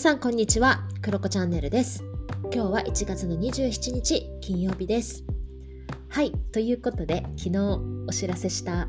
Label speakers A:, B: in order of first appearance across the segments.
A: さんこんにちはクロコチャンネルです今日は1月の27日金曜日ですはいということで昨日お知らせした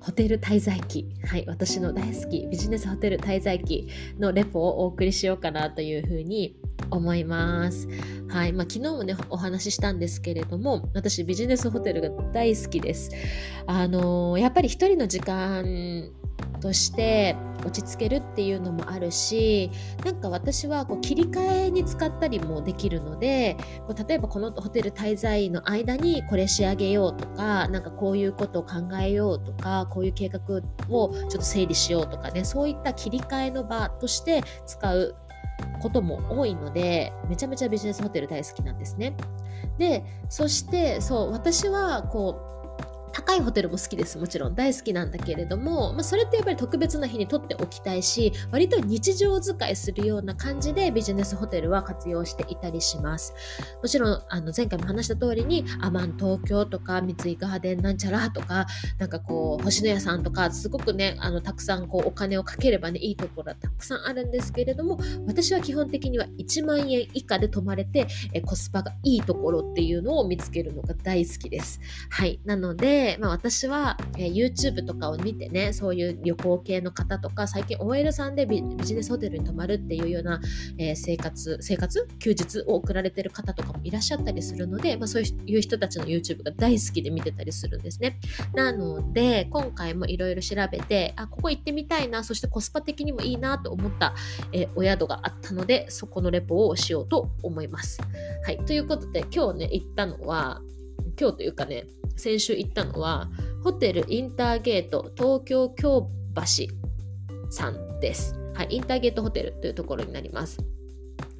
A: ホテル滞在記はい私の大好きビジネスホテル滞在記のレポをお送りしようかなというふうに思います。はい。まあ、昨日もね、お話ししたんですけれども、私ビジネスホテルが大好きです。あのー、やっぱり一人の時間として落ち着けるっていうのもあるしなんか私はこう切り替えに使ったりもできるのでこう例えばこのホテル滞在の間にこれ仕上げようとかなんかこういうことを考えようとかこういう計画をちょっと整理しようとかねそういった切り替えの場として使うことも多いのでめちゃめちゃビジネスホテル大好きなんですね。でそしてそう私はこう高いホテルも好きです。もちろん。大好きなんだけれども、まあ、それってやっぱり特別な日に取っておきたいし割と日常使いするような感じでビジネスホテルは活用していたりします。もちろんあの前回も話した通りにアマン東京とか三井ガーデンなんちゃらとかなんかこう星野屋さんとかすごくねあのたくさんこうお金をかければねいいところはたくさんあるんですけれども私は基本的には1万円以下で泊まれてえコスパがいいところっていうのを見つけるのが大好きです。はい。なのでまあ、私は、えー、YouTube とかを見てねそういう旅行系の方とか最近 OL さんでビジネスホテルに泊まるっていうような、えー、生活生活？休日を送られてる方とかもいらっしゃったりするので、まあ、そういう人たちの YouTube が大好きで見てたりするんですね。なので今回もいろいろ調べてあここ行ってみたいなそしてコスパ的にもいいなと思った、えー、お宿があったのでそこのレポをしようと思います。はい。ということで今日ね行ったのは今日というかね先週行ったのはホテルインターゲート東京京橋さんです。はい、インターゲートホテルというところになります。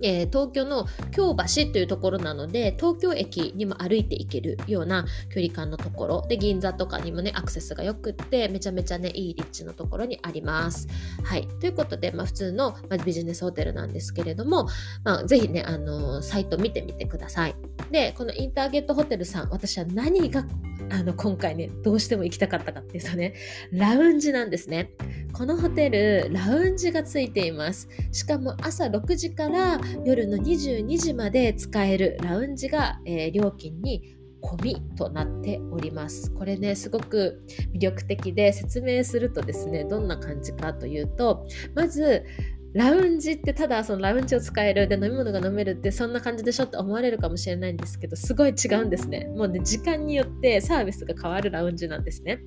A: えー、東京の京橋というところなので東京駅にも歩いて行けるような距離感のところで銀座とかにもねアクセスがよくってめちゃめちゃねいい立地のところにあります。はいということで、まあ、普通の、まあ、ビジネスホテルなんですけれども、まあ、ぜひねあのー、サイト見てみてください。でこのインターゲートホテルさん私は何があの今回ねどうしても行きたかったかっていうとねラウンジなんですね。このホテルラウンジがついています。しかも朝6時から夜の22時まで使えるラウンジが、えー、料金に込みとなっております。これね、すごく魅力的で説明するとですね、どんな感じかというと、まず、ラウンジってただそのラウンジを使えるで飲み物が飲めるってそんな感じでしょって思われるかもしれないんですけどすごい違うんですね。もうね時間によってサービスが変わるラウンジなんですね。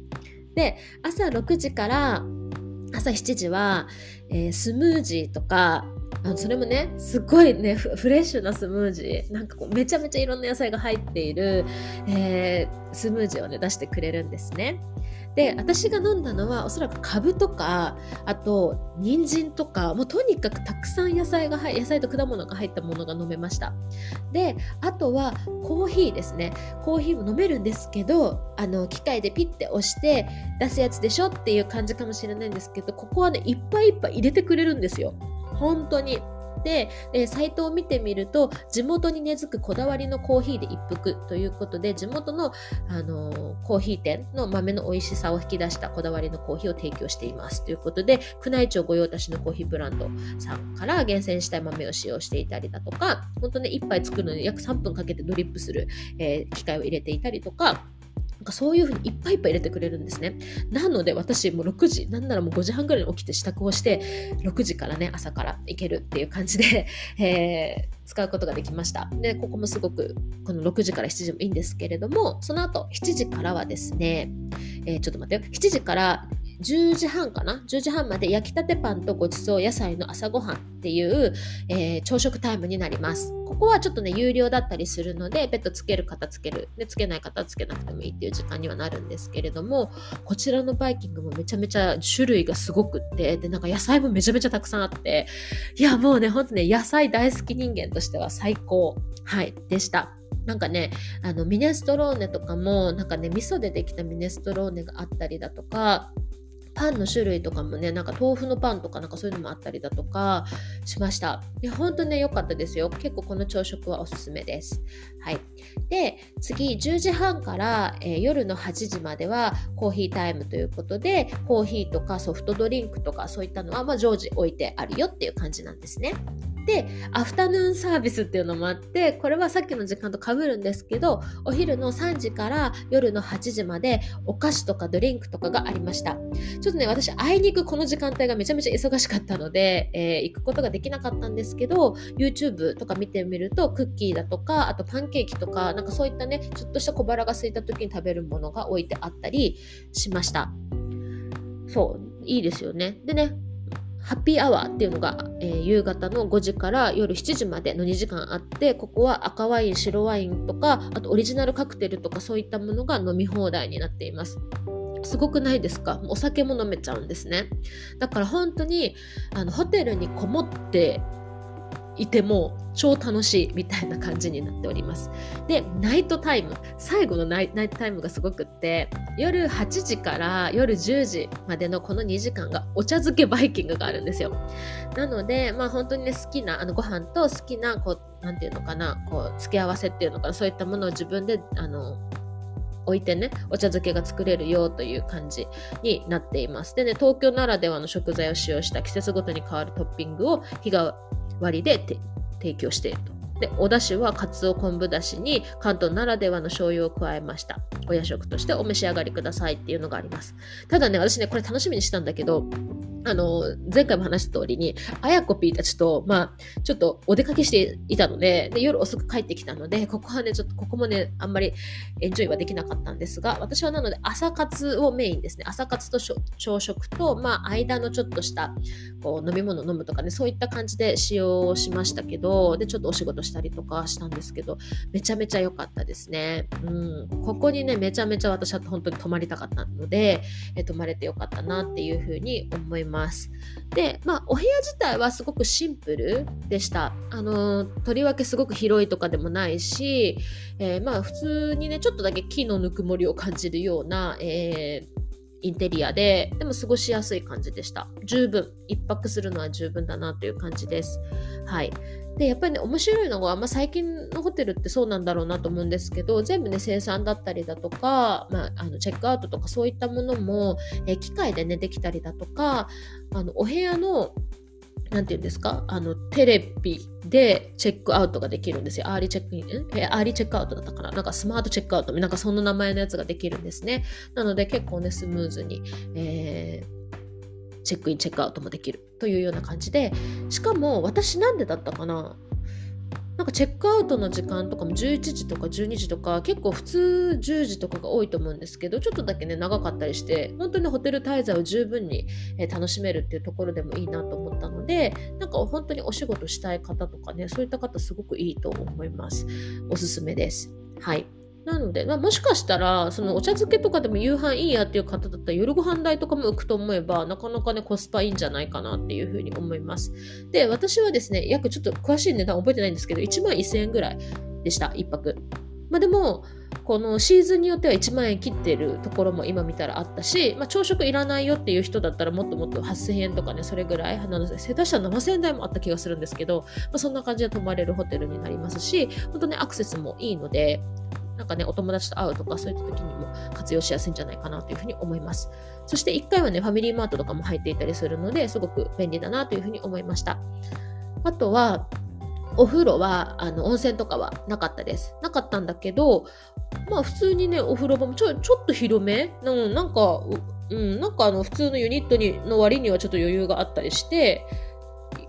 A: で朝6時から朝7時は、えー、スムージーとかあのそれもねすごいねフレッシュなスムージー。なんかこうめちゃめちゃいろんな野菜が入っている、えー、スムージーをね出してくれるんですね。で私が飲んだのはおそらくカブとかあと人参とかもうとにかくたくさん野菜が入野菜と果物が入ったものが飲めました。であとはコーヒーですね。コーヒーも飲めるんですけどあの機械でピッて押して出すやつでしょっていう感じかもしれないんですけどここはねいっぱいいっぱい入れてくれるんですよ。本当に。で、えサイトを見てみると地元に根付くこだわりのコーヒーで一服ということで地元の、あのコーヒー店の豆の美味しさを引き出したこだわりのコーヒーを提供しています。ということで宮内庁御用達のコーヒーブランドさんから厳選したい豆を使用していたりだとか本当ね1杯作るのに約3分かけてドリップする、えー、機械を入れていたりとかなんかそういうふうにいっぱいいっぱい入れてくれるんですね。なので私もう6時、なんならもう5時半ぐらいに起きて支度をして、6時からね、朝から行けるっていう感じで、えー、使うことができました。で、ここもすごく、この6時から7時もいいんですけれども、その後7時からはですね、えー、ちょっと待ってよ、7時から10時半かな？10時半まで焼きたてパンとごちそう野菜の朝ごはんっていう、えー、朝食タイムになります。ここはちょっとね有料だったりするのでベッドつける方つけるでつけない方つけなくてもいいっていう時間にはなるんですけれどもこちらのバイキングもめちゃめちゃ種類がすごくってでなんか野菜もめちゃめちゃたくさんあっていやもうねほんとね野菜大好き人間としては最高。はいでした。なんかねあのミネストローネとかもなんかね味噌でできたミネストローネがあったりだとかパンの種類とかもねなんか豆腐のパンとかなんかそういうのもあったりだとかしました。いや本当ね良かったですよ。結構この朝食はおすすめです。はい。で次10時半から、えー、夜の8時まではコーヒータイムということでコーヒーとかソフトドリンクとかそういったのは、まあ、常時置いてあるよっていう感じなんですね。でアフタヌーンサービスっていうのもあってこれはさっきの時間とかぶるんですけどお昼の3時から夜の8時までお菓子とかドリンクとかがありました。ちょっとね私あいにくこの時間帯がめちゃめちゃ忙しかったので、えー、行くことができなかったんですけど YouTube とか見てみるとクッキーだとかあとパンケーキとかなんかそういったねちょっとした小腹が空いた時に食べるものが置いてあったりしました。そういいですよね。でねハッピーアワーっていうのが、えー、夕方の5時から夜7時までの2時間あってここは赤ワイン白ワインとかあとオリジナルカクテルとかそういったものが飲み放題になっています。すごくないですか？お酒も飲めちゃうんですね。だから本当にあのホテルにこもっていても超楽しいみたいな感じになっております。で、ナイトタイム。最後のナイトタイムがすごくって、夜8時から夜10時までのこの2時間がお茶漬けバイキングがあるんですよ。なので、まあ本当にね、好きなあのご飯と好きな、こう、なんていうのかな、こう、付け合わせっていうのかな、そういったものを自分で、あの、置いてね、お茶漬けが作れるよという感じになっています。でね、東京ならではの食材を使用した季節ごとに変わるトッピングを日替割りで提供していると。でお出汁はかつお昆布だしに関東ならではの醤油を加えましたお夜食としてお召し上がりくださいっていうのがありますただね私ねこれ楽しみにしたんだけどあの、前回も話した通りに、あやこぴーたちと、まあ、ちょっとお出かけしていたのでで、夜遅く帰ってきたので、ここはね、ちょっとここもね、あんまりエンジョイはできなかったんですが、私はなので朝活をメインですね。朝活と朝食と、まあ、間のちょっとした、こう、飲み物飲むとかね、そういった感じで使用しましたけど、で、ちょっとお仕事したりとかしたんですけど、めちゃめちゃ良かったですね。うん。ここにね、めちゃめちゃ私は本当に泊まりたかったので、え泊まれてよかったなっていうふうに思います。ます。で、まあ、お部屋自体はすごくシンプルでした。あの、とりわけすごく広いとかでもないし、えー、まあ、普通にね、ちょっとだけ木のぬくもりを感じるような、えーインテリアで、でも過ごしやすい感じでした。十分、1泊するのは十分だなという感じです。はい。でやっぱりね面白いのが、まあ、最近のホテルってそうなんだろうなと思うんですけど全部ね精算だったりだとか、まあ、あのチェックアウトとかそういったものも、え機械でねできたりだとかあのお部屋の何て言うんですか？あのテレビでチェックアウトができるんですよ。アーリーチェックイン、えアーリーチェックアウトだったかな？なんかスマートチェックアウト、なんかそんな名前のやつができるんですね。なので結構ね、スムーズに、えーチェックインチェックアウトもできるというような感じで。しかも私なんでだったかな？なんかチェックアウトの時間とかも11時とか12時とか結構普通10時とかが多いと思うんですけどちょっとだけね長かったりして本当にホテル滞在を十分に、楽しめるっていうところでもいいなと思ったのでなんか本当にお仕事したい方とかねそういった方すごくいいと思います。おすすめです。はい。なので、まあ、もしかしたら、そのお茶漬けとかでも夕飯いいやっていう方だったら夜ご飯代とかも浮くと思えば、なかなかね、コスパいいんじゃないかなっていうふうに思います。で、私はですね、約ちょっと詳しい値段覚えてないんですけど、1万1000円ぐらいでした、1泊。まあでも、このシーズンによっては1万円切ってるところも今見たらあったし、まあ、朝食いらないよっていう人だったらもっともっと8000円とかね、それぐらい、下手したら7000円台もあった気がするんですけど、まあ、そんな感じで泊まれるホテルになりますし、本当ね、アクセスもいいので、なんかね、お友達と会うとか、そういった時にも活用しやすいんじゃないかなというふうに思います。そして1回はね、ファミリーマートとかも入っていたりするので、すごく便利だなというふうに思いました。あとは、お風呂はあの温泉とかはなかったです。なかったんだけど、まあ普通にね、お風呂場もちょちょっと広め、うん、なんか、うん、なんかあの普通のユニットにの割にはちょっと余裕があったりして、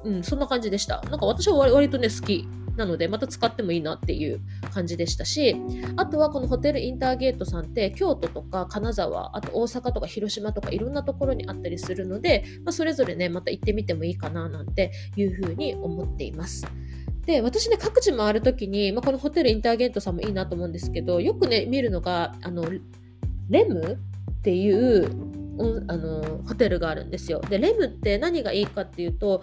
A: うん、そんな感じでした。なんか私は割とね、好きなので、また使ってもいいなっていう感じでしたし、あとはこのホテルインターゲートさんって京都とか金沢、あと大阪とか広島とかいろんなところにあったりするので、まあ、それぞれね、また行ってみてもいいかななんていうふうに思っています。で、私ね、各地回るときに、まあ、このホテルインターゲートさんもいいなと思うんですけど、よくね、見るのが、あの、レムっていうあのホテルがあるんですよ。で、レムって何がいいかっていうと、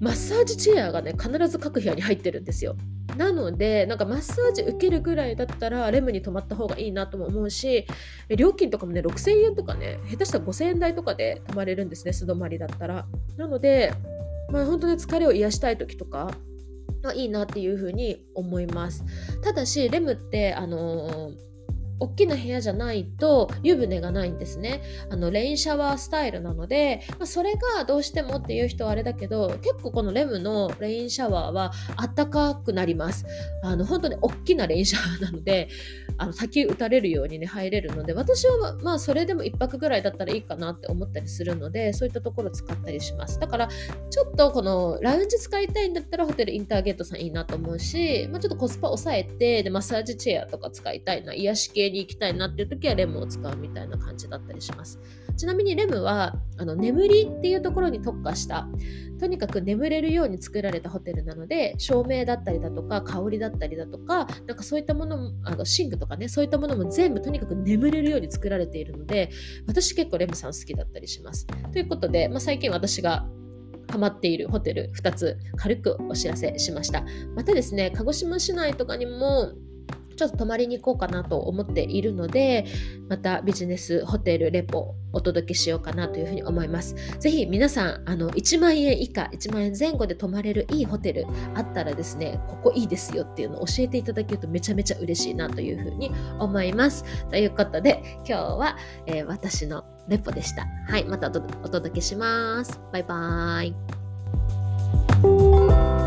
A: マッサージチェアがね必ず各部屋に入ってるんですよ。なのでなんかマッサージ受けるぐらいだったらレムに泊まった方がいいなとも思うし料金とかもね6000円とかね下手したら5000円台とかで泊まれるんですね素泊まりだったら。なのでまあ本当に疲れを癒したい時とかがいいなっていうふうに思います。ただしレムってあのー大きな部屋じゃないと湯船がないんですね。あのレインシャワースタイルなので、まあ、それがどうしてもっていう人はあれだけど結構このレムのレインシャワーはあったかくなります。あの本当に大きなレインシャワーなのであの滝打たれるようにね入れるので私はまあそれでも1泊ぐらいだったらいいかなって思ったりするのでそういったところ使ったりします。だからちょっとこのラウンジ使いたいんだったらホテルインターゲートさんいいなと思うし、まあ、ちょっとコスパ抑えてでマッサージチェアとか使いたいな癒し系に行きたいなっていう時はレムを使うみたいな感じだったりします。ちなみにレムはあの眠りっていうところに特化したとにかく眠れるように作られたホテルなので照明だったりだとか香りだったりだとかなんかそういったものもあの寝具とかねそういったものも全部とにかく眠れるように作られているので私結構レムさん好きだったりします。ということで、まあ、最近私がハマっているホテル2つ軽くお知らせしました。またですね、鹿児島市内とかにもちょっと泊まりに行こうかなと思っているので、またビジネスホテルレポお届けしようかなというふうに思います。ぜひ皆さん、あの、1万円以下、1万円前後で泊まれるいいホテルあったらですね、ここいいですよっていうのを教えていただけるとめちゃめちゃ嬉しいなというふうに思います。ということで、今日は、えー、私のレポでした。はい、またお届けします。バイバーイ。